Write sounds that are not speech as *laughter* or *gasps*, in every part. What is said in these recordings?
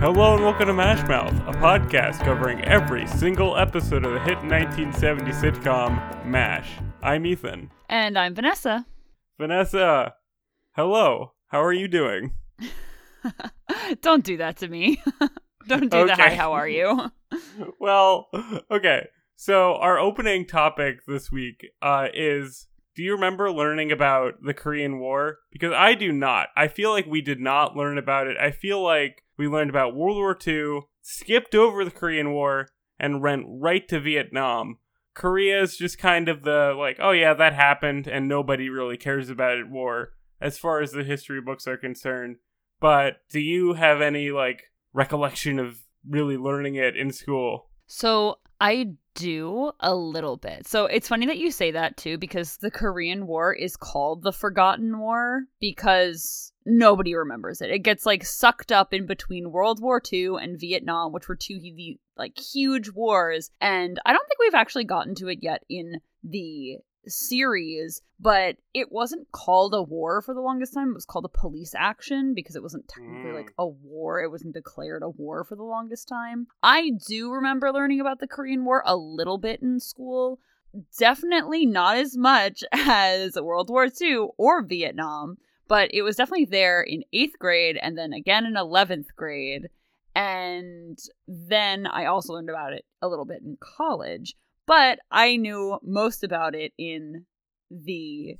Hello and welcome to Mash Mouth, a podcast covering every single episode of the hit 1970 sitcom MASH. I'm Ethan. And I'm Vanessa. Vanessa, hello. How are you doing? *laughs* Don't do that to me. *laughs* Don't do the Okay. hi, how are you? *laughs* Well, okay. So our opening topic this week uh, is: Do you remember learning about the Korean War? Because I do not. I feel like we did not learn about it. I feel like we learned about World War II, skipped over the Korean War, and went right to Vietnam. Korea is just kind of the like, oh yeah, that happened, and nobody really cares about it. War, as far as the history books are concerned. But do you have any like recollection of really learning it in school? So I do a little bit. So it's funny that you say that too, because the Korean War is called the Forgotten War because nobody remembers it. It gets like sucked up in between World War II and Vietnam, which were two like huge wars. And I don't think we've actually gotten to it yet in the series, but it wasn't called a war for the longest time. It was called a police action because it wasn't technically Mm. like a war. It wasn't declared a war for the longest time. I do remember learning about the Korean War a little bit in school. Definitely not as much *laughs* as World War II or Vietnam, but it was definitely there in eighth grade and then again in 11th grade. And then I also learned about it a little bit in college, but I knew most about it in the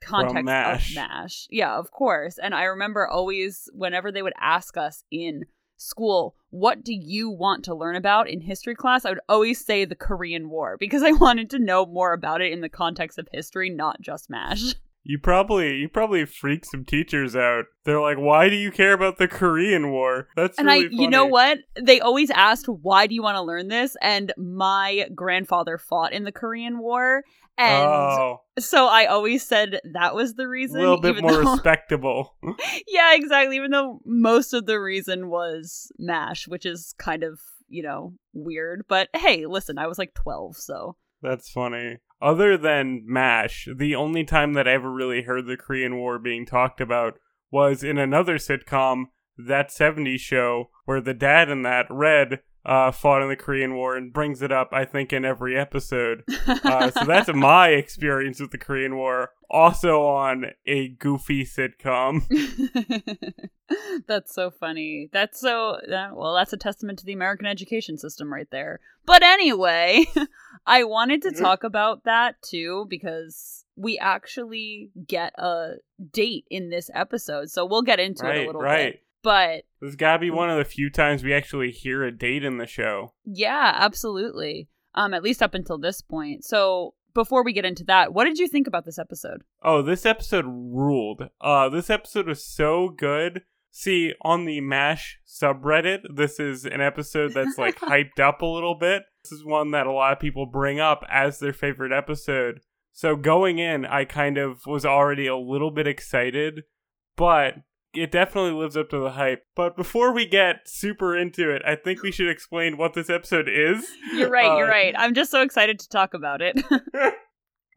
context MASH. of MASH. Yeah, of course. And I remember always, whenever they would ask us in school, what do you want to learn about in history class? I would always say the Korean War because I *laughs* wanted to know more about it in the context of history, not just MASH. You probably you probably freak some teachers out. They're like, "Why do you care about the Korean War?" That's and really I, you know what? They always asked, why do you want to learn this? And my grandfather fought in the Korean War. And oh, so I always said that was the reason. a little bit more though- respectable. *laughs* *laughs* yeah, exactly. Even though most of the reason was MASH, which is kind of, you know, weird. But hey, listen, I was like 12, so. That's funny. Other than MASH, the only time that I ever really heard the Korean War being talked about was in another sitcom, That 70s Show, where the dad in that, Red, uh, fought in the Korean War and brings it up, I think, in every episode. *laughs* Uh, so that's my experience with the Korean War, also on a goofy sitcom. *laughs* that's so funny. That's so that, well. That's a testament to the American education system, right there. But anyway, *laughs* I wanted to Mhm. talk about that too because we actually get a date in this episode, so we'll get into it a little right. bit. But This has got to be one of the few times we actually hear a date in the show. yeah, absolutely. Um, at least up until this point. So before we get into that, what did you think about this episode? Oh, this episode ruled. Uh, this episode was so good. See, on the MASH subreddit, this is an episode that's like *laughs* hyped up a little bit. This is one that a lot of people bring up as their favorite episode. So going in, I kind of was already a little bit excited, but it definitely lives up to the hype. But before we get super into it, I think we should explain what this episode is. You're right. you're Uh, right. I'm just so excited to talk about it. *laughs*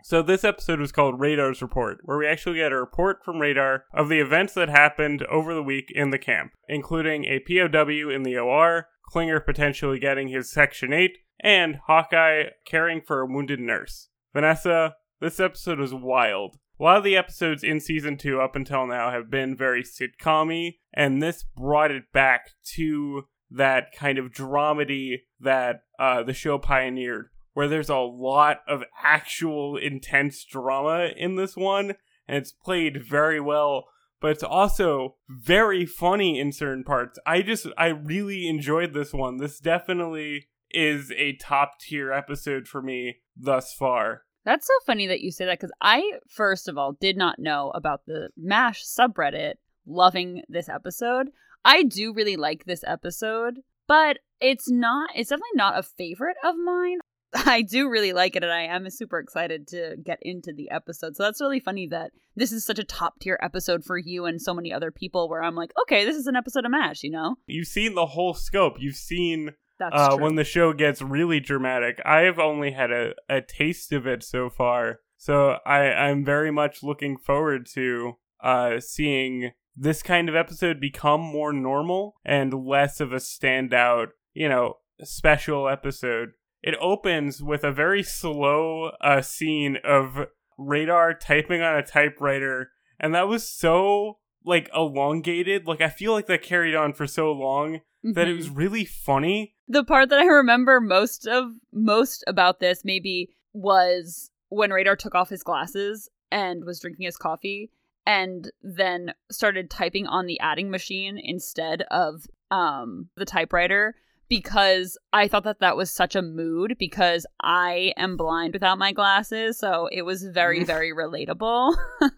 So this episode was called Radar's Report, where we actually get a report from Radar of the events that happened over the week in the camp, including a POW in the OR, Klinger potentially getting his Section 8, and Hawkeye caring for a wounded nurse. Vanessa, this episode was wild. A lot of the episodes in season 2 up until now have been very sitcom and this brought it back to that kind of dramedy that uh, the show pioneered where there's a lot of actual intense drama in this one, and it's played very well, but it's also very funny in certain parts. I just, I really enjoyed this one. This definitely is a top tier episode for me thus far. That's so funny that you say that because I, first of all, did not know about the MASH subreddit loving this episode. I do really like this episode, but it's not, it's definitely not a favorite of mine. *laughs* I do really like it and I am super excited to get into the episode. So that's really funny that this is such a top tier episode for you and so many other people where I'm like, okay, this is an episode of MASH, you know? You've seen the whole scope. You've seen That's uh, when the show gets really dramatic. I have only had a, a taste of it so far, so I, I'm very much looking forward to uh, seeing this kind of episode become more normal and less of a standout, you know, special episode. It opens with a very slow uh, scene of Radar typing on a typewriter, and that was so like elongated. Like I feel like that carried on for so long that it was really funny. the part that I remember most of most about this maybe was when Radar took off his glasses and was drinking his coffee and then started typing on the adding machine instead of um the typewriter because I thought that that was such a mood because I am blind without my glasses so it was very very relatable. *laughs*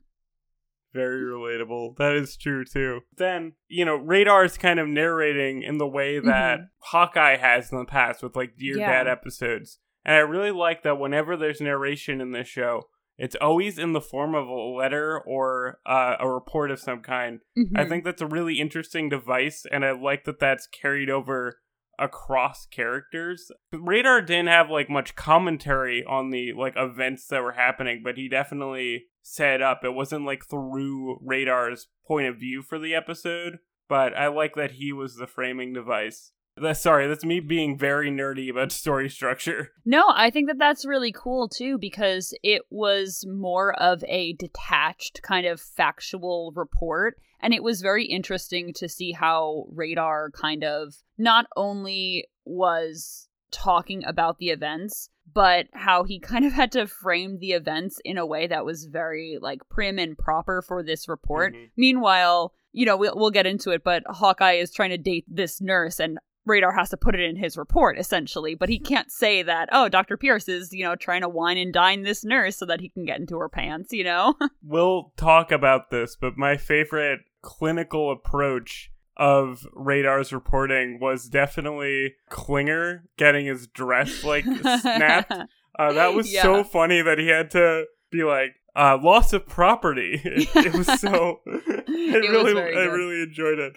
Very relatable. That is true too. Then, you know, Radar's kind of narrating in the way that Hawkeye has in the past with like Dear Yeah. Dad episodes. And I really like that whenever there's narration in this show, it's always in the form of a letter or uh, a report of some kind. I Mhm. think that's a really interesting device, and I like that that's carried over across characters. Radar didn't have like much commentary on the like events that were happening, but he definitely set up. It wasn't like through Radar's point of view for the episode, but I like that he was the framing device. That's sorry, that's me being very nerdy about *laughs* story structure. No, I think that that's really cool too because it was more of a detached kind of factual report. And it was very interesting to see how Radar kind of not only was talking about the events, but how he *laughs* kind of had to frame the events in a way that was very like prim and proper for this report. Mhm. Meanwhile, you know, we'll, we'll get into it, but Hawkeye is trying to date this nurse and Radar has to put it in his report essentially, but he *laughs* can't say that, oh, Dr. Pierce is, you know, trying to wine and dine this nurse so that he can get into her pants, you know? *laughs* We'll talk about this, but my favorite clinical approach of Radar's reporting was definitely Klinger getting his dress like snapped. *laughs* Uh, that was Yeah. so funny that he had to be like, uh, loss of property. *laughs* It, it *laughs* was so. I It was really, I really enjoyed it.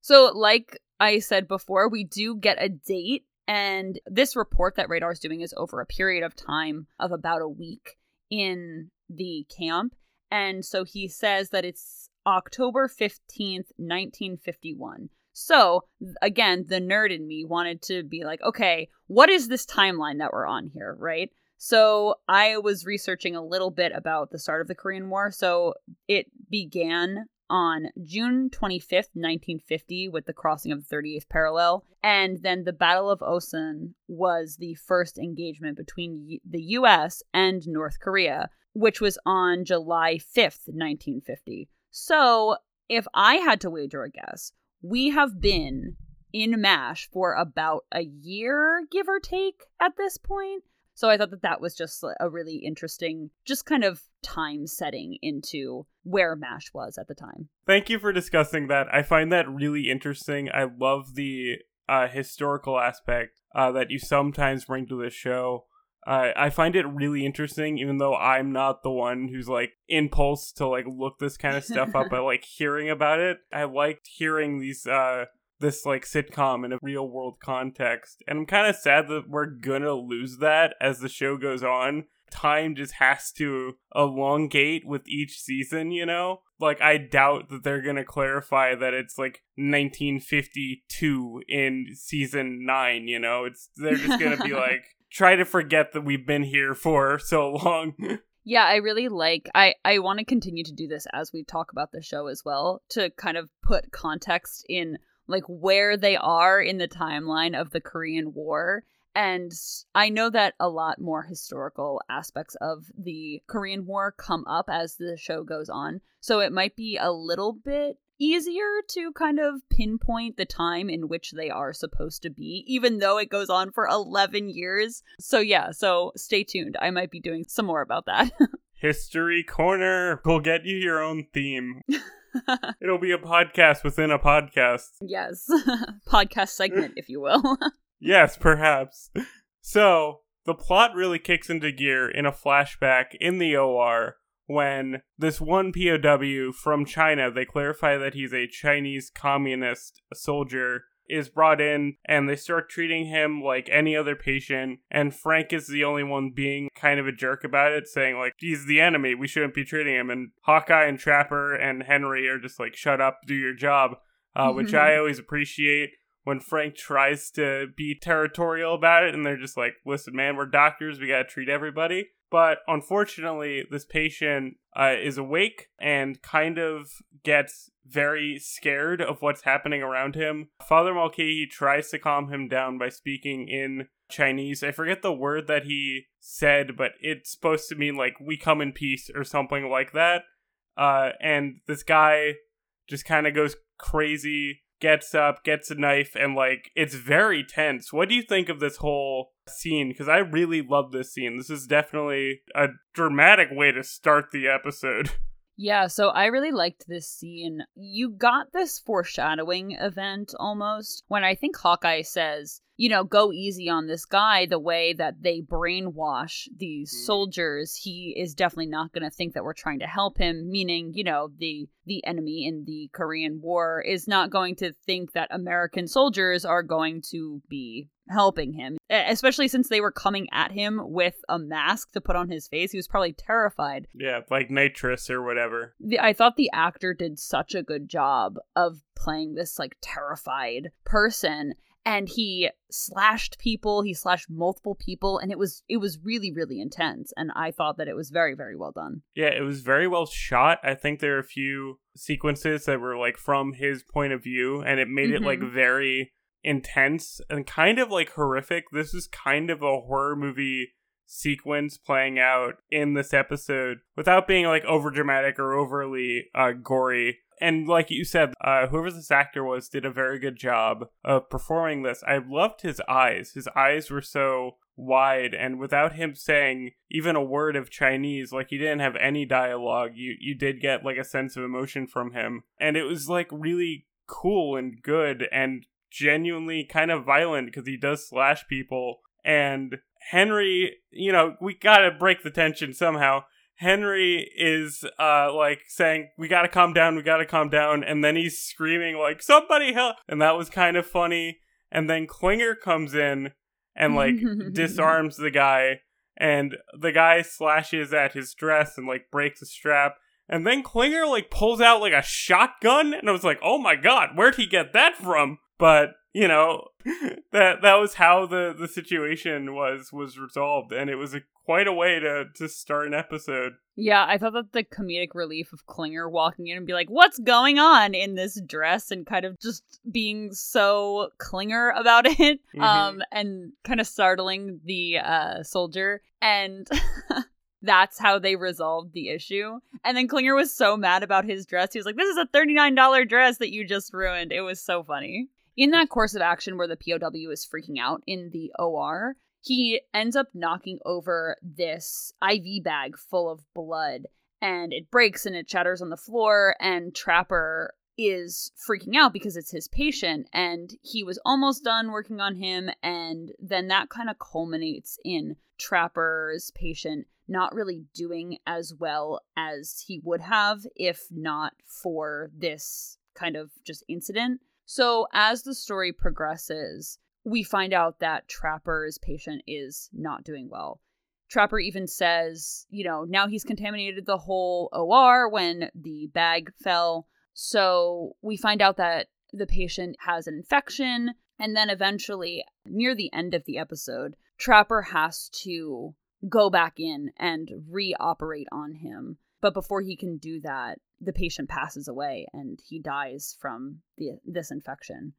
So, like I said before, we do get a date, and this report that Radar's doing is over a period of time of about a week in the camp. And so he says that it's October 15th, 1951. So, again, the nerd in me wanted to be like, okay, what is this timeline that we're on here, right? So, I was researching a little bit about the start of the Korean War. So, it began on June 25th, 1950, with the crossing of the 38th parallel. And then the Battle of Osan was the first engagement between the US and North Korea, which was on July 5th, 1950. So, if I had to wager a guess, we have been in MASH for about a year, give or take, at this point. So I thought that that was just a really interesting, just kind of time setting into where MASH was at the time. Thank you for discussing that. I find that really interesting. I love the uh, historical aspect uh, that you sometimes bring to this show. Uh, I find it really interesting, even though I'm not the one who's like impulse to like look this kind of stuff up. I *laughs* like hearing about it. I liked hearing these uh, this like sitcom in a real world context, and I'm kind of sad that we're gonna lose that as the show goes on. Time just has to elongate with each season, you know? Like, I doubt that they're gonna clarify that it's like 1952 in season 9, you know? It's, they're just gonna be *laughs* like, try to forget that we've been here for *laughs* so long. Yeah, I really like I I want to continue to do this as we talk about the show as well to kind of put context in like where they are in the timeline of the Korean War. And I know that a lot more historical aspects of the Korean War come up as the show goes on. So it might be a little bit easier to kind of pinpoint the time in which they are supposed to be, even though it goes on for 11 years. So, yeah, so stay tuned. I might be doing some more about that. *laughs* History Corner will get you your own theme. *laughs* It'll be a podcast within a podcast. yes, *laughs* podcast segment, if you will. Yes, perhaps. So, the plot really kicks into gear in a flashback in the OR when this one POW from China, they clarify that he's a Chinese communist soldier is brought in and they start treating him like any other patient. And Frank is the only one being kind of a jerk about it saying like he's the enemy. We shouldn't be treating him. And Hawkeye and Trapper and Henry are just like shut up. Do your job uh, which *laughs* I always appreciate when Frank tries to be territorial about it and they're just like listen man we're doctors we got to treat everybody but unfortunately, this patient uh, is awake and kind of gets very scared of what's happening around him. Father Mulcahy tries to calm him down by speaking in Chinese. I forget the word that he said, but it's supposed to mean like "we come in peace" or something like that. Uh, and this guy just kind of goes crazy, gets up, gets a knife, and like it's very tense. What do you think of this whole scene because I really love this scene. This is definitely a dramatic way to start the episode. *laughs* Yeah, so I really liked this scene. You got this foreshadowing event almost when I think Hawkeye says, you know, go easy on this guy the way that they brainwash these mm. soldiers. He is definitely not going to think that we're trying to help him, meaning, you know, the the enemy in the Korean War is not going to think that American soldiers are going to be helping him, especially since they were coming at him with a mask to put on his face. He was probably terrified. Yeah, like nitrous or whatever. The, I thought the actor did such a good job of playing this like terrified person and he slashed people he slashed multiple people and it was it was really really intense and i thought that it was very very well done yeah it was very well shot i think there are a few sequences that were like from his point of view and it made mm-hmm. it like mm-hmm. very intense and kind of like horrific this is kind of a horror movie sequence playing out in this episode without being like over dramatic or overly uh, gory and like you said, uh, whoever this actor was did a very good job of performing this. I loved his eyes. His eyes were so wide, and without him saying even a word of Chinese, like he didn't have any dialogue, you you did get like a sense of emotion from him, and it was like really cool and good and genuinely kind of violent because he does slash people. And Henry, you know, we gotta break the tension somehow. Henry is uh like saying we got to calm down, we got to calm down and then he's screaming like somebody help! And that was kind of funny. And then Klinger comes in and like *laughs* disarms the guy. And the guy slashes at his dress and like breaks a strap. And then Klinger like pulls out like a shotgun. And I was like, "Oh my god, where'd he get that from?" But you know *laughs* that that was how the the situation was was resolved and it was a quite a way to to start an episode yeah i thought that the comedic relief of klinger walking in and be like what's going on in this dress and kind of just being so klinger about *laughs* it mm-hmm. um and kind of startling the uh soldier and *laughs* that's how they resolved the issue. And then Klinger was so mad about his dress. He was like, This is a $39 dress that you just ruined. It was so funny. In that course of action where the POW is freaking out in the OR, he ends up knocking over this IV bag full of blood and it breaks and it shatters on the floor and Trapper is freaking out because it's his patient and he was almost done working on him and then that kind of culminates in Trapper's patient not really doing as well as he would have if not for this kind of just incident. So, as the story progresses, we find out that Trapper's patient is not doing well. Trapper even says, you know, now he's contaminated the whole OR when the bag fell. So, we find out that the patient has an infection. And then eventually, near the end of the episode, Trapper has to go back in and reoperate on him. But before he can do that, the patient passes away and he dies from the, this infection.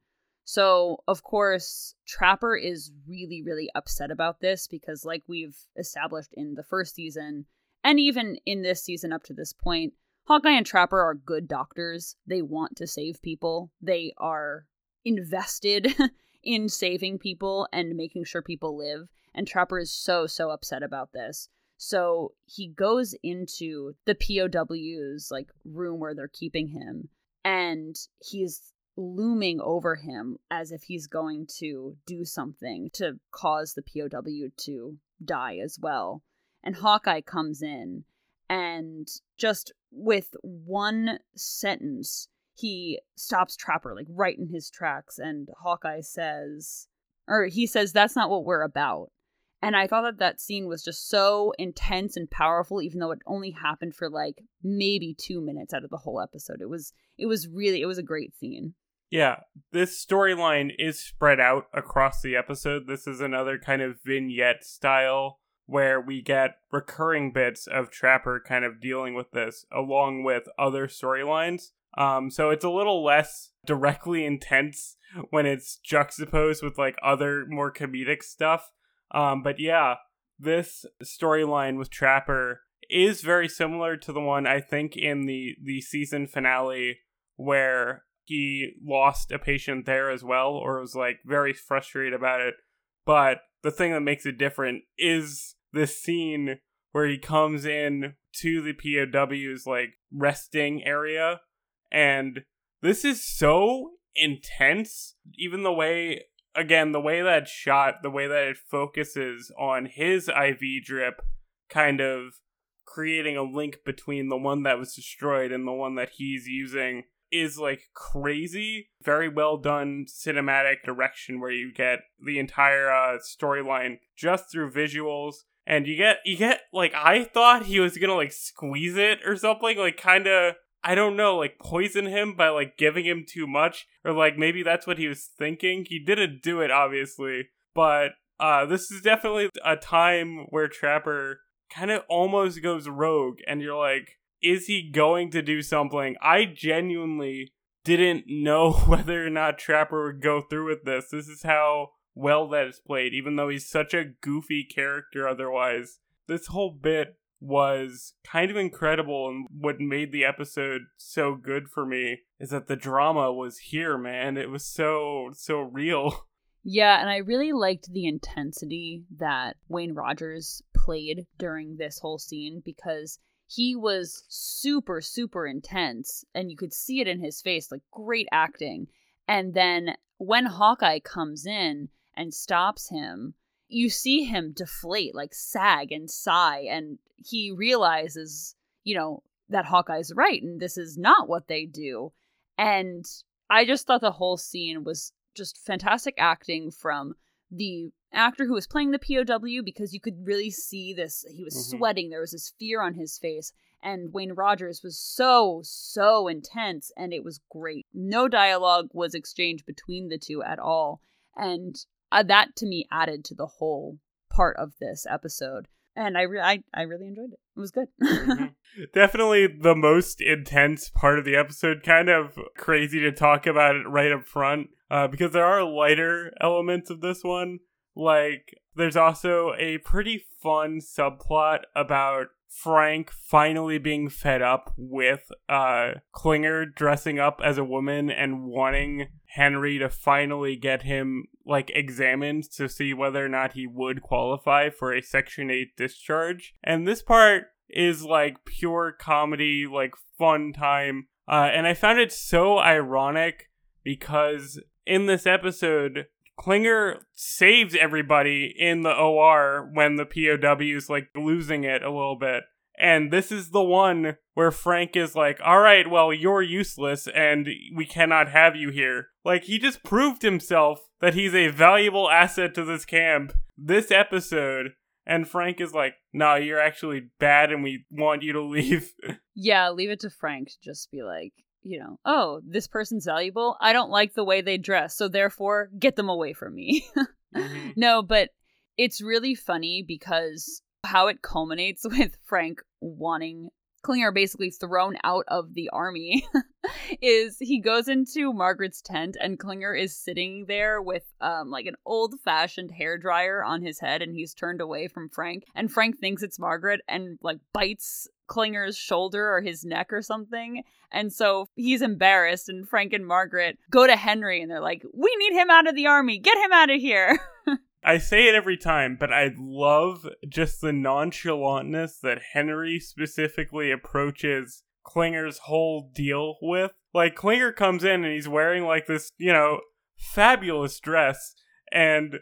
So, of course, Trapper is really, really upset about this because, like we've established in the first season, and even in this season up to this point, Hawkeye and Trapper are good doctors. They want to save people, they are invested *laughs* in saving people and making sure people live. And Trapper is so, so upset about this. So he goes into the POW's like room where they're keeping him and he's looming over him as if he's going to do something to cause the POW to die as well. And Hawkeye comes in and just with one sentence he stops Trapper like right in his tracks, and Hawkeye says, or he says, "That's not what we're about." And I thought that that scene was just so intense and powerful, even though it only happened for like maybe two minutes out of the whole episode. It was, it was really, it was a great scene. Yeah, this storyline is spread out across the episode. This is another kind of vignette style where we get recurring bits of Trapper kind of dealing with this along with other storylines. Um, so it's a little less directly intense when it's juxtaposed with like other more comedic stuff. Um, but yeah, this storyline with Trapper is very similar to the one I think in the the season finale where he lost a patient there as well, or was like very frustrated about it. But the thing that makes it different is this scene where he comes in to the POW's like resting area, and this is so intense. Even the way, again, the way that shot, the way that it focuses on his IV drip, kind of creating a link between the one that was destroyed and the one that he's using is like crazy. Very well done cinematic direction where you get the entire uh, storyline just through visuals. And you get you get like I thought he was gonna like squeeze it or something, like kinda I don't know, like poison him by like giving him too much. Or like maybe that's what he was thinking. He didn't do it obviously. But uh this is definitely a time where Trapper kind of almost goes rogue and you're like is he going to do something? I genuinely didn't know *laughs* whether or not Trapper would go through with this. This is how well that is played, even though he's such a goofy character otherwise. This whole bit was kind of incredible and what made the episode so good for me is that the drama was here man. It was so so real. *laughs* Yeah and i really liked the intensity that wayne rogers played during this whole scene because he was super super intense and you could see it in his face like great acting. And then when hawkeye comes in and stops him you see him deflate like sag and sigh and he realizes you know that hawkeye's right and this is not what they do and i just thought the whole scene was just fantastic acting from the actor who was playing the POW because you could really see this. He was mm-hmm. sweating. There was this fear on his face. And Wayne Rogers was so, so intense. And it was great. No dialogue was exchanged between the two at all. And uh, that to me added to the whole part of this episode. And I, re- I, I really enjoyed it. It was good. mm-hmm. *laughs* Definitely the most intense part of the episode. Kind of crazy to talk about it right up front uh, because there are lighter elements of this one. Like, there's also a pretty fun subplot about Frank finally being fed up with uh, Klinger dressing up as a woman and wanting Henry to finally get him like examined to see whether or not he would qualify for a Section 8 discharge. And this part is like pure comedy, like fun time. Uh, and I found it so ironic because in this episode, Klinger saves everybody in the OR when the POW is like losing it a little bit. And this is the one where Frank is like, all right, well, you're useless and we cannot have you here. Like, he just proved himself that he's a valuable asset to this camp this episode. And Frank is like, no, you're actually bad and we want you to leave. *laughs* yeah, leave it to Frank to just be like, you know, oh, this person's valuable. I don't like the way they dress, so therefore get them away from me. *laughs* mm-hmm. No, but it's really funny because how it culminates *laughs* with Frank wanting Klinger basically thrown out of the army *laughs* is he goes into Margaret's tent and Klinger is sitting there with um like an old fashioned hair dryer on his head and he's turned away from Frank and Frank thinks it's Margaret and like bites Klinger's shoulder or his neck or something. And so he's embarrassed, and Frank and Margaret go to Henry and they're like, We need him out of the army. Get him out of here. *laughs* I say it every time, but I love just the nonchalantness that Henry specifically approaches Klinger's whole deal with. Like, Klinger comes in and he's wearing, like, this, you know, fabulous dress, and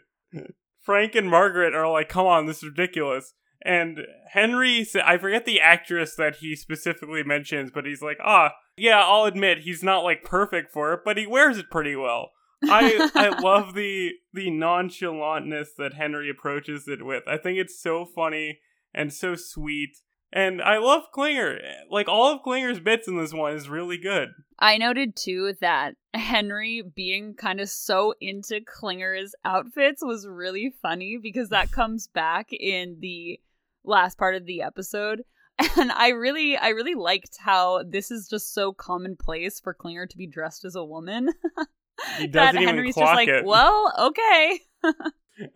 Frank and Margaret are like, come on, this is ridiculous. And Henry, I forget the actress that he specifically mentions, but he's like, ah, yeah, I'll admit he's not like perfect for it, but he wears it pretty well. I I *laughs* love the the nonchalantness that Henry approaches it with. I think it's so funny and so sweet. And I love Klinger. Like all of Klinger's bits in this one is really good. I noted too that Henry being kind of so into Klinger's outfits was really funny because that comes back in the last part of the episode. *laughs* And I really I really liked how this is just so commonplace for Klinger to be dressed as a woman. *laughs* He *laughs* that doesn't even Henry's clock just like, it. well, okay. *laughs*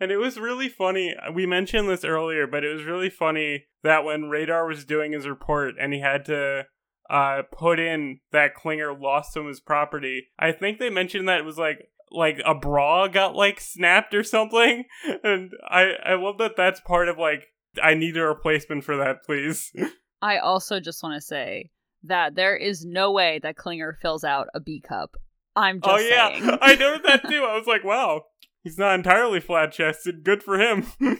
And it was really funny. We mentioned this earlier, but it was really funny that when Radar was doing his report and he had to uh, put in that Klinger lost some of his property, I think they mentioned that it was like like a bra got like snapped or something. *laughs* And I I love that that's part of like I need a replacement for that, please. I also just want to say that there is no way that Klinger fills out a B cup. I'm oh, just oh yeah, saying. I *laughs* noticed that too. I was like, wow, he's not entirely flat chested. Good for him. *laughs*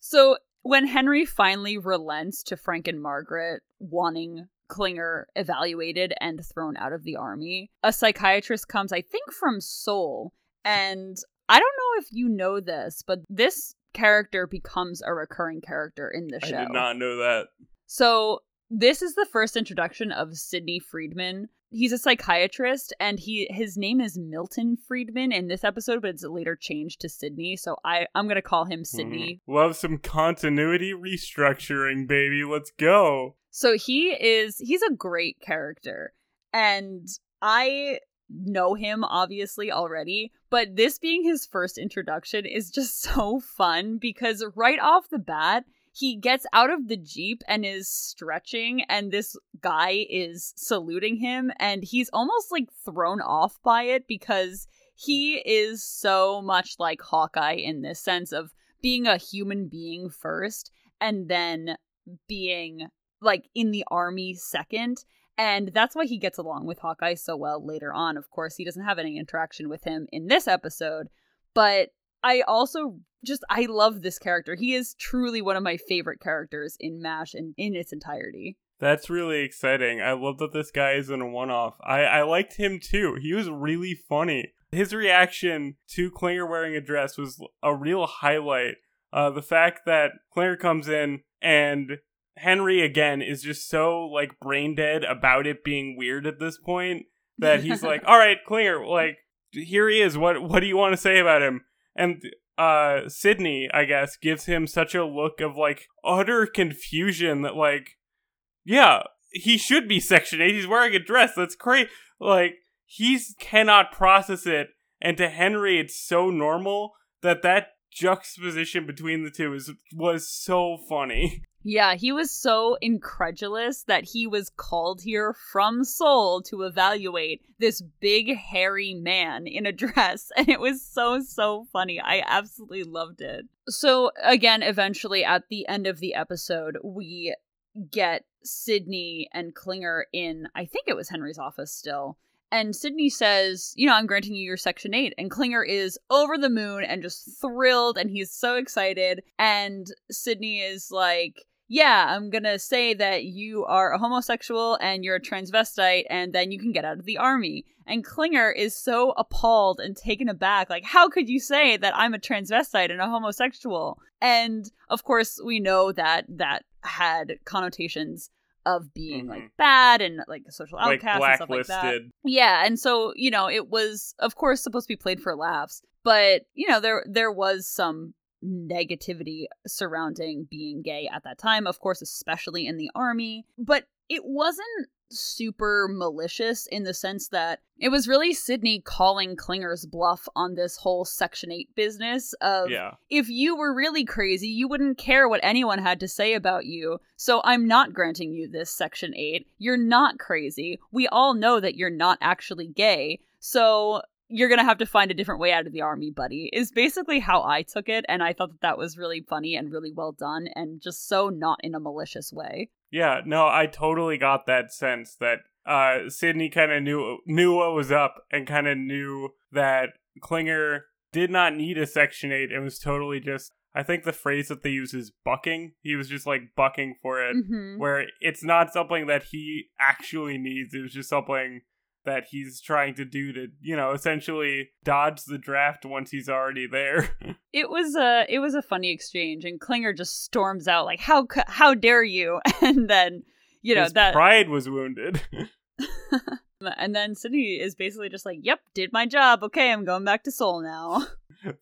so when Henry finally relents to Frank and Margaret wanting Klinger evaluated and thrown out of the army, a psychiatrist comes, I think, from Seoul. And I don't know if you know this, but this character becomes a recurring character in the show. I did not know that. So this is the first introduction of Sidney Freedman. He's a psychiatrist and he his name is Milton Freedman in this episode, but it's later changed to Sidney. So I, I'm gonna call him Sidney. Mhm. Love some continuity restructuring, baby. Let's go. So he is he's a great character. And I know him obviously already, but this being his first introduction is just *laughs* so fun because right off the bat, he gets out of the Jeep and is stretching, and this guy is saluting him, and he's almost like thrown off by it because he is so much like Hawkeye in this sense of being a human being first and then being like in the army second. And that's why he gets along with Hawkeye so well later on. Of course, he doesn't have any interaction with him in this episode, but I also just I love this character. He is truly one of my favorite characters in MASH and in its entirety. That's really exciting. I love that this guy isn't a one off. I, I liked him too. He was really funny. His reaction to Klinger wearing a dress was a real highlight. Uh, the fact that Klinger comes in and Henry again is just so like brain dead about it being weird at this point that he's like, *laughs* "All right, Klinger, like here he is. What what do you want to say about him?" And uh Sidney, I guess, gives him such a look of like utter confusion that like yeah, he should be section 8. He's wearing a dress. That's great. Like he's cannot process it and to Henry it's so normal that that juxtaposition between the two is was so funny. *laughs* Yeah, he was so incredulous that he was called here from Seoul to evaluate this big hairy man in a *laughs* dress. And it was so, so funny. I absolutely loved it. So, again, eventually at the end of the episode, we get Sidney and Klinger in, I think it was Henry's office still. And Sidney says, You know, I'm granting you your Section 8. And Klinger is over the moon and just thrilled and he's so excited. And Sidney is like, yeah, I'm gonna say that you are a homosexual and you're a transvestite, and then you can get out of the army. And Klinger is so appalled and taken aback, like, how could you say that I'm a transvestite and a homosexual? And of course, we know that that had connotations of being like Mhm. bad and like a social Like outcast and stuff like that. Yeah, and so you know, it was of course supposed to be played for laughs, but you know, there there was some negativity surrounding being gay at that time, of course, especially in the army, but it wasn't super malicious in the sense that it was really Sidney calling Klinger's bluff on this whole Section 8 business of Yeah. if you were really crazy, you wouldn't care what anyone had to say about you. So I'm not granting you this Section 8. You're not crazy. We all know that you're not actually gay. So you're going to have to find a different way out of the army, buddy, is basically how I took it. And I thought that that was really funny and really well done and just so not in a malicious way. Yeah, no, I totally got that sense that uh Sidney kind of knew knew what was up and kind of knew that Klinger did not need a section 8 and was totally just I think the phrase that they use is bucking. He was just like bucking for it, Mhm. where it's not something that he actually needs. It was just something that he's trying to do to, you know, essentially dodge the draft once he's already there. *laughs* It was a it was a funny exchange, and Klinger just storms out like, "How how dare you?" *laughs* And then you know His that, pride was wounded. *laughs* and then Sidney is basically just like, "Yep, did my job. Okay, I'm going back to Seoul now."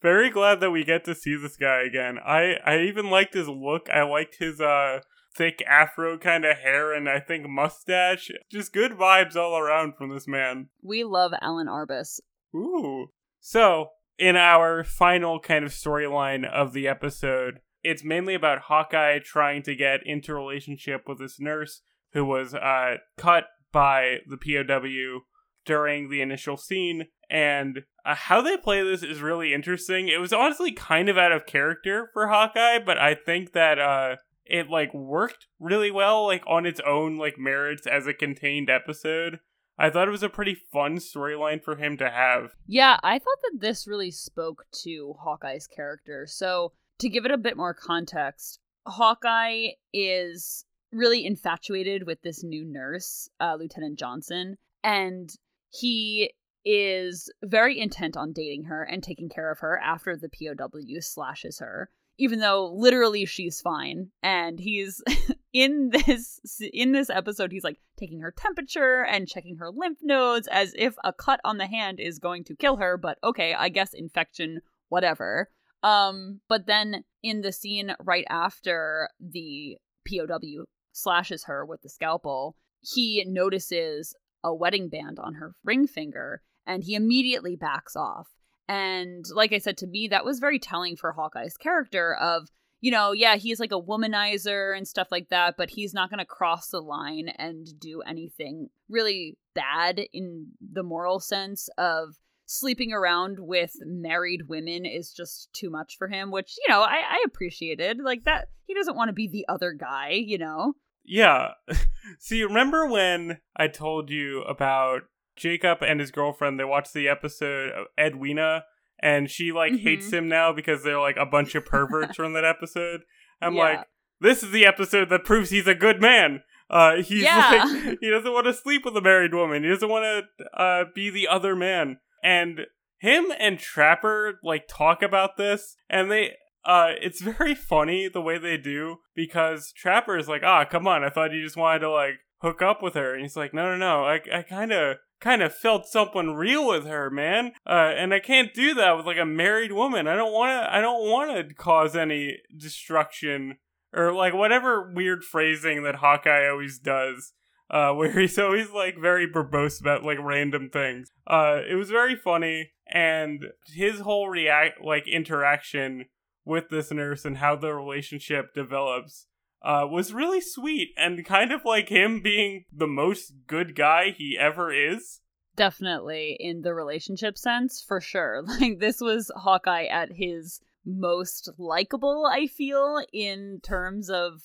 Very glad that we get to see this guy again. I I even liked his look. I liked his uh thick afro kind of hair and I think mustache. Just good vibes all around from this man. We love Alan Arbus. Ooh. So, in our final kind of storyline of the episode, it's mainly about Hawkeye trying to get into a relationship with this nurse who was uh, cut by the POW during the initial scene. And uh, how they play this is really interesting. It was honestly kind of out of character for Hawkeye, but I think that uh, it like worked really well, like on its own like merits as a contained episode. I thought it was a pretty fun storyline for him to have. Yeah, I thought that this really spoke to Hawkeye's character. So, to give it a bit more context, Hawkeye is really infatuated with this new nurse, uh, Lieutenant Johnson, and he is very intent on dating her and taking care of her after the POW slashes her, even though literally she's fine. And he's *laughs* in this in this episode he's like taking her temperature and checking her lymph nodes as if a cut on the hand is going to kill her, but okay, I guess infection whatever. Um but then in the scene right after the POW slashes her with the scalpel, he notices a wedding band on her ring finger and he immediately backs off. And like I said to me, that was very telling for Hawkeye's character of, you know, yeah, he's like a womanizer and stuff like that, but he's not going to cross the line and do anything really bad in the moral sense of sleeping around with married women is just too much for him, which, you know, I, I appreciated. Like that, he doesn't want to be the other guy, you know? Yeah. *laughs* See, remember when I told you about Jacob and his girlfriend? They watch the episode of Edwina, and she like Mhm. hates him now because they're like a bunch of *laughs* perverts from that episode. I'm Yeah. like, this is the episode that proves he's a good man. Uh, he's Yeah. like, *laughs* he doesn't want to sleep with a married woman. He doesn't want to uh, be the other man. And him and Trapper like talk about this, and they uh, it's very funny the way they do because Trapper is like, ah, come on, I thought you just wanted to like hook up with her, and he's like, no, no, no, I, I kind of, kind of felt something real with her, man, uh, and I can't do that with like a married woman. I don't want to, I don't want to cause any destruction or like whatever weird phrasing that Hawkeye always does. Uh, *laughs* where he's always like very verbose about like random things. Uh, it was very funny, and his whole react like interaction with this nurse and how the relationship develops uh, was really sweet and kind of like him being the most good guy he ever is. Definitely in the relationship sense, for sure. *laughs* Like this was Hawkeye at his most likable, I feel, in terms of,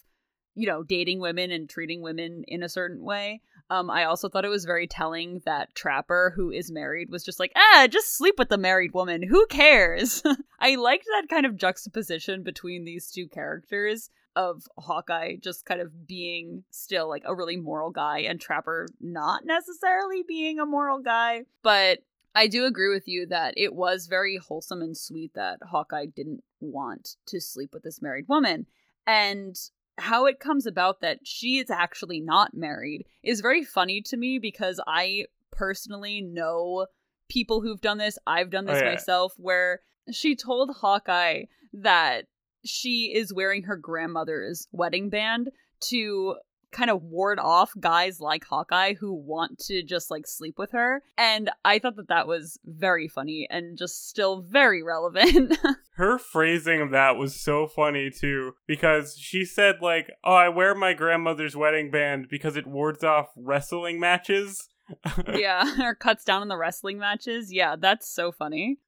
you know, dating women and treating women in a certain way. Um, I also thought it was very telling that Trapper, who is married, was just like, ah, just sleep with the married woman. Who cares? *laughs* I liked that kind of juxtaposition between these two characters of Hawkeye just kind of being still like a really moral guy and Trapper not necessarily being a moral guy. But I do agree with you that it was very wholesome and sweet that Hawkeye didn't want to sleep with this married woman. And how it comes about that she is actually not married is very funny to me because I personally know people who've done this. I've done oh, this Oh, yeah. myself where she told Hawkeye that she is wearing her grandmother's wedding band to kind of ward off guys like Hawkeye who want to just like sleep with her. And I thought that that was very funny and just still very *laughs* relevant. Her phrasing of that was so funny too because she said like, "Oh, I wear my grandmother's wedding band because it wards off wrestling matches." *laughs* yeah, *laughs* or cuts down on the wrestling matches. Yeah, that's so funny.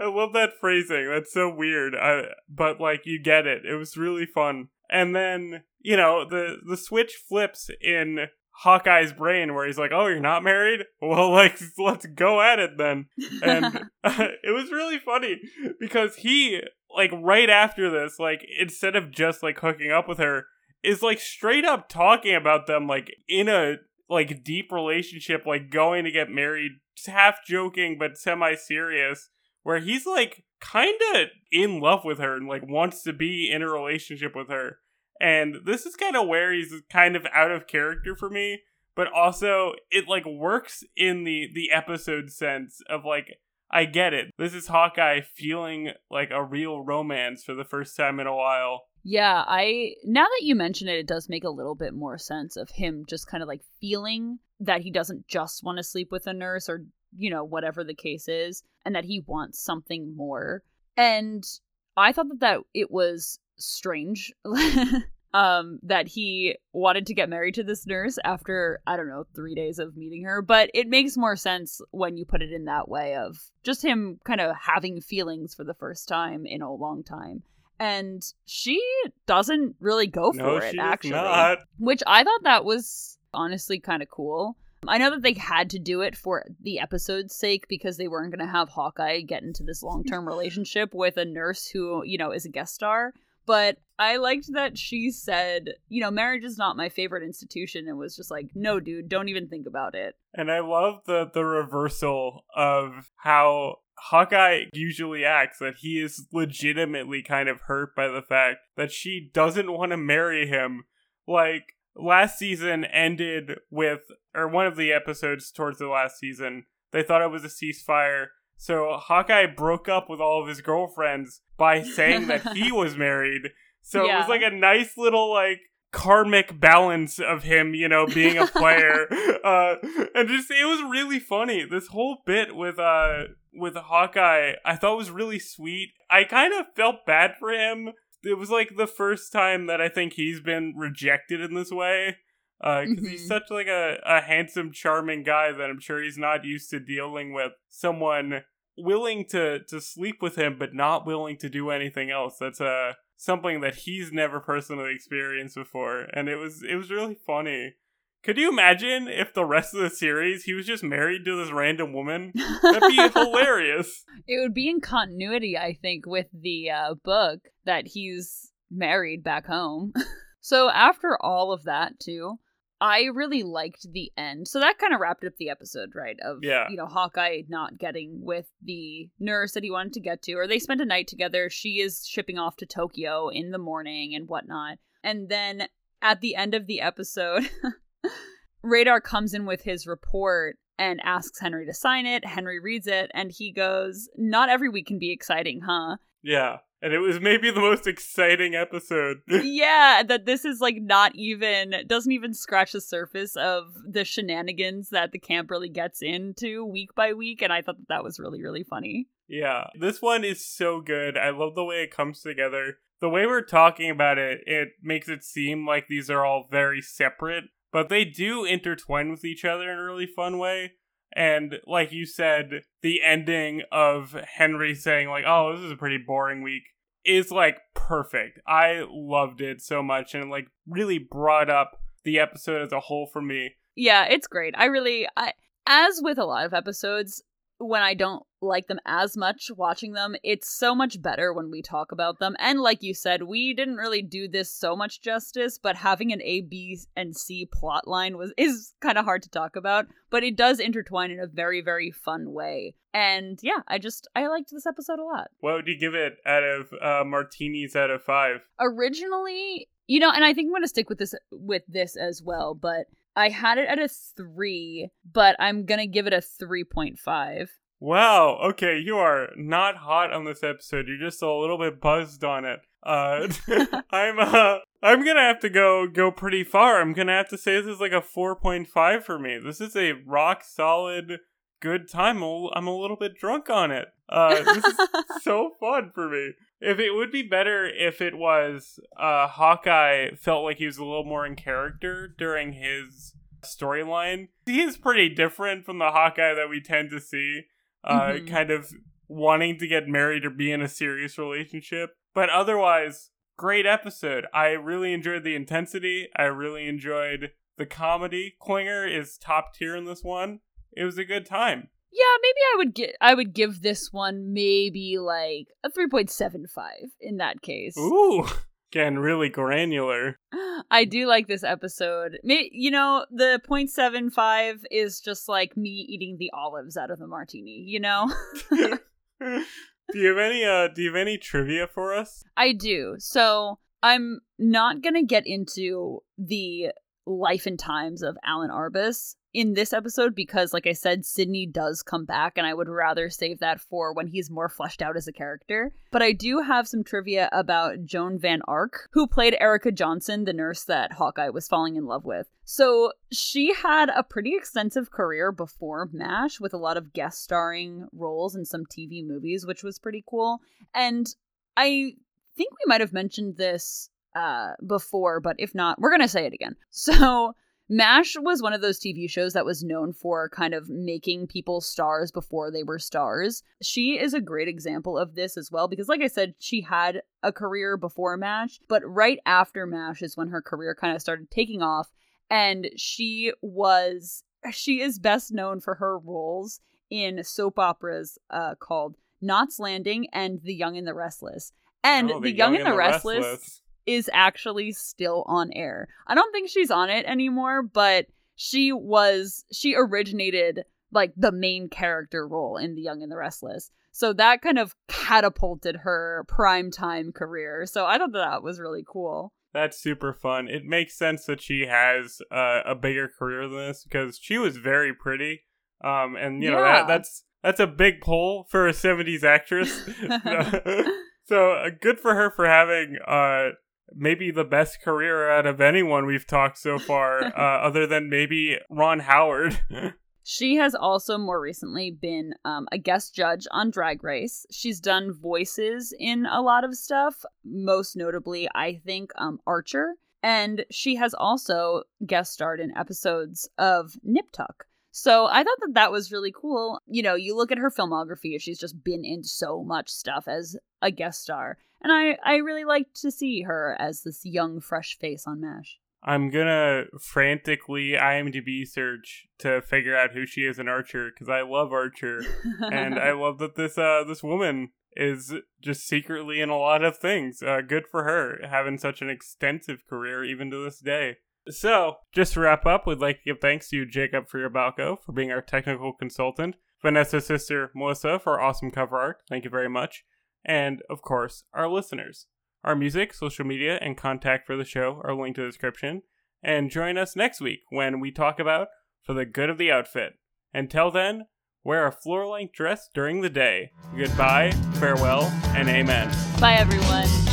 I love that phrasing. That's so weird. I, but like you get it. It was really fun. And then, you know, the the switch flips in Hawkeye's brain where he's like, "Oh, you're not married? Well, *laughs* like let's go at it then." And *laughs* *laughs* it was really funny because he like right after this, like instead of just like hooking up with her, is like straight up talking about them like in a like deep relationship, like going to get married, half joking but semi serious, where he's like kind of in love with her and like wants to be in a relationship with her. And this is kind of where he's kind of out of character for me, but also it like works in the the episode sense of like I get it. This is Hawkeye feeling like a real romance for the first time in a while. Yeah, I now that you mention it, it does make a little bit more sense of him just kind of like feeling that he doesn't just want to sleep with a nurse or you know whatever the case is, and that he wants something more. And I thought that that it was strange *laughs* um that he wanted to get married to this nurse after i don't know 3 days of meeting her but it makes more sense when you put it in that way of just him kind of having feelings for the first time in a long time and she doesn't really go for no, it actually not. which i thought that was honestly kind of cool I know that they had to do it for the episode's sake because they weren't going to have Hawkeye get into this long term *laughs* relationship with a nurse who, you know, is a guest star. But I liked that she said, you know, marriage is not my favorite institution and was just like, no, dude, don't even think about it. And I love the the reversal of how Hawkeye usually acts that he is legitimately kind of hurt by the fact that she doesn't want to marry him. Like last season ended with or one of the episodes towards the last season, they thought it was a ceasefire so Hawkeye broke up with all of his girlfriends by saying that he *laughs* was married. So yeah. it was like a nice little like karmic balance of him, you know, being a player. *laughs* *laughs* uh and just it was really funny. This whole bit with uh with Hawkeye, I thought was really sweet. I kind of felt bad for him. It was like the first time that I think he's been rejected in this way because uh, mm-hmm. he's such like a, a handsome, charming guy that I'm sure he's not used to dealing with someone willing to to sleep with him but not willing to do anything else. That's uh something that he's never personally experienced before, and it was it was really funny. Could you imagine if the rest of the series he was just married to this random woman? That'd be *laughs* hilarious. It would be in continuity, I think, with the uh, book that he's married back home. *laughs* so after all of that, too, I really liked the end. So that kind of wrapped up the episode, right? Of yeah. you know, Hawkeye not getting with the nurse that he wanted to get to, or they spent a night together. She is shipping off to Tokyo in the morning and whatnot. And then at the end of the episode, *laughs* Radar comes in with his report and asks Henry to sign it. Henry reads it and he goes, Not every week can be exciting, huh? Yeah and it was maybe the most exciting episode. *laughs* yeah, that this is like not even doesn't even scratch the surface of the shenanigans that the camp really gets into week by week, and I thought that that was really really funny. Yeah, this one is so good. I love the way it comes together. The way we're talking about it, it makes it seem like these are all very separate, but they do intertwine with each other in a really fun way. And like you said, the ending of Henry saying like, "Oh, this is a pretty boring week," is like perfect. I loved it so much, and like really brought up the episode as a whole for me. Yeah, it's great. I really, I as with a lot of episodes, when I don't like them as much watching them, it's so much better when we talk about them. And like you said, we didn't really do this so much justice, but having an A, B, and C plot line was is kind of hard to talk about, but it does intertwine in a very, very fun way. And yeah, I just I liked this episode a lot. What would you give it out of uh, martinis out of five? Originally, you know, and I think I'm gonna stick with this with this as well, but I had it at a three, but I'm gonna give it a 3.5. Wow, okay, you are not hot on this episode. You're just a little bit buzzed on it. Uh *laughs* *laughs* I'm uh I'm gonna have to go go pretty far. I'm gonna have to say this is like a 4.5 for me. This is a rock solid good time. I'm a little bit drunk on it. Uh this is *laughs* so fun for me. If it would be better if it was uh Hawkeye felt like he was a little more in character during his storyline. He is pretty different from the Hawkeye that we tend to see. Uh mm-hmm. kind of wanting to get married or be in a serious relationship. But otherwise, great episode. I really enjoyed the intensity. I really enjoyed the comedy. Klinger is top tier in this one. It was a good time. Yeah, maybe I would get I would give this one maybe like a 3.75 in that case. Ooh, *laughs* getting really granular. *gasps* I do like this episode. You know, the 0.75 is just like me eating the olives out of the martini, you know? *laughs* *laughs* do you have any uh do you have any trivia for us? I do. So, I'm not going to get into the life and times of Alan Arbus in this episode because, like I said, Sidney does come back, and I would rather save that for when he's more fleshed out as a character. But I do have some trivia about Joan Van Ark, who played Erica Johnson, the nurse that Hawkeye was falling in love with. So she had a pretty extensive career before MASH with a lot of guest starring roles in some TV movies, which was pretty cool. And I think we might have mentioned this uh, before, but if not, we're going to say it again. *laughs* So, MASH was one of those TV shows that was known for kind of making people stars before they were stars. She is a great example of this as well because, like I said, she had a career before MASH, but right after MASH is when her career kind of started taking off. And she was, she is best known for her roles in soap operas uh, called Knots Landing and The Young and the Restless. And Oh, The, Young, and the, Restless is actually still on air. I don't think she's on it anymore, but she was she originated like the main character role in The Young and the Restless. So that kind of catapulted her primetime career. So I thought that was really cool. That's super fun. It makes sense that she has uh, a bigger career than this because she was very pretty. Um, and you know Yeah. that that's that's a big pull for a '70s actress. *laughs* *laughs* so uh, good for her for having uh maybe the best career out of anyone we've talked so far, *laughs* uh, other than maybe Ron Howard. *laughs* She has also more recently been um, a guest judge on Drag Race. She's done voices in a lot of stuff, most notably, I think, um, Archer. And she has also guest starred in episodes of Nip Tuck. So I thought that that was really cool. You know, you look at her filmography, she's just been in so much stuff as a guest star. And I, I really liked to see her as this young, fresh face on MASH. I'm gonna frantically IMDb search to figure out who she is in Archer because I love Archer. and I *laughs* love that this uh this woman is just secretly in a lot of things. Uh, good for her having such an extensive career even to this day. So, just to wrap up, we'd like to give thanks to you, Jacob Friabalco for being our technical consultant, Vanessa's sister Melissa for awesome cover art. Thank you very much. And of course, our listeners. Our music, social media, and contact for the show are linked in the description. And join us next week when we talk about For the Good of the Outfit. Until then, wear a floor length dress during the day. Goodbye, farewell, and amen. Bye, everyone.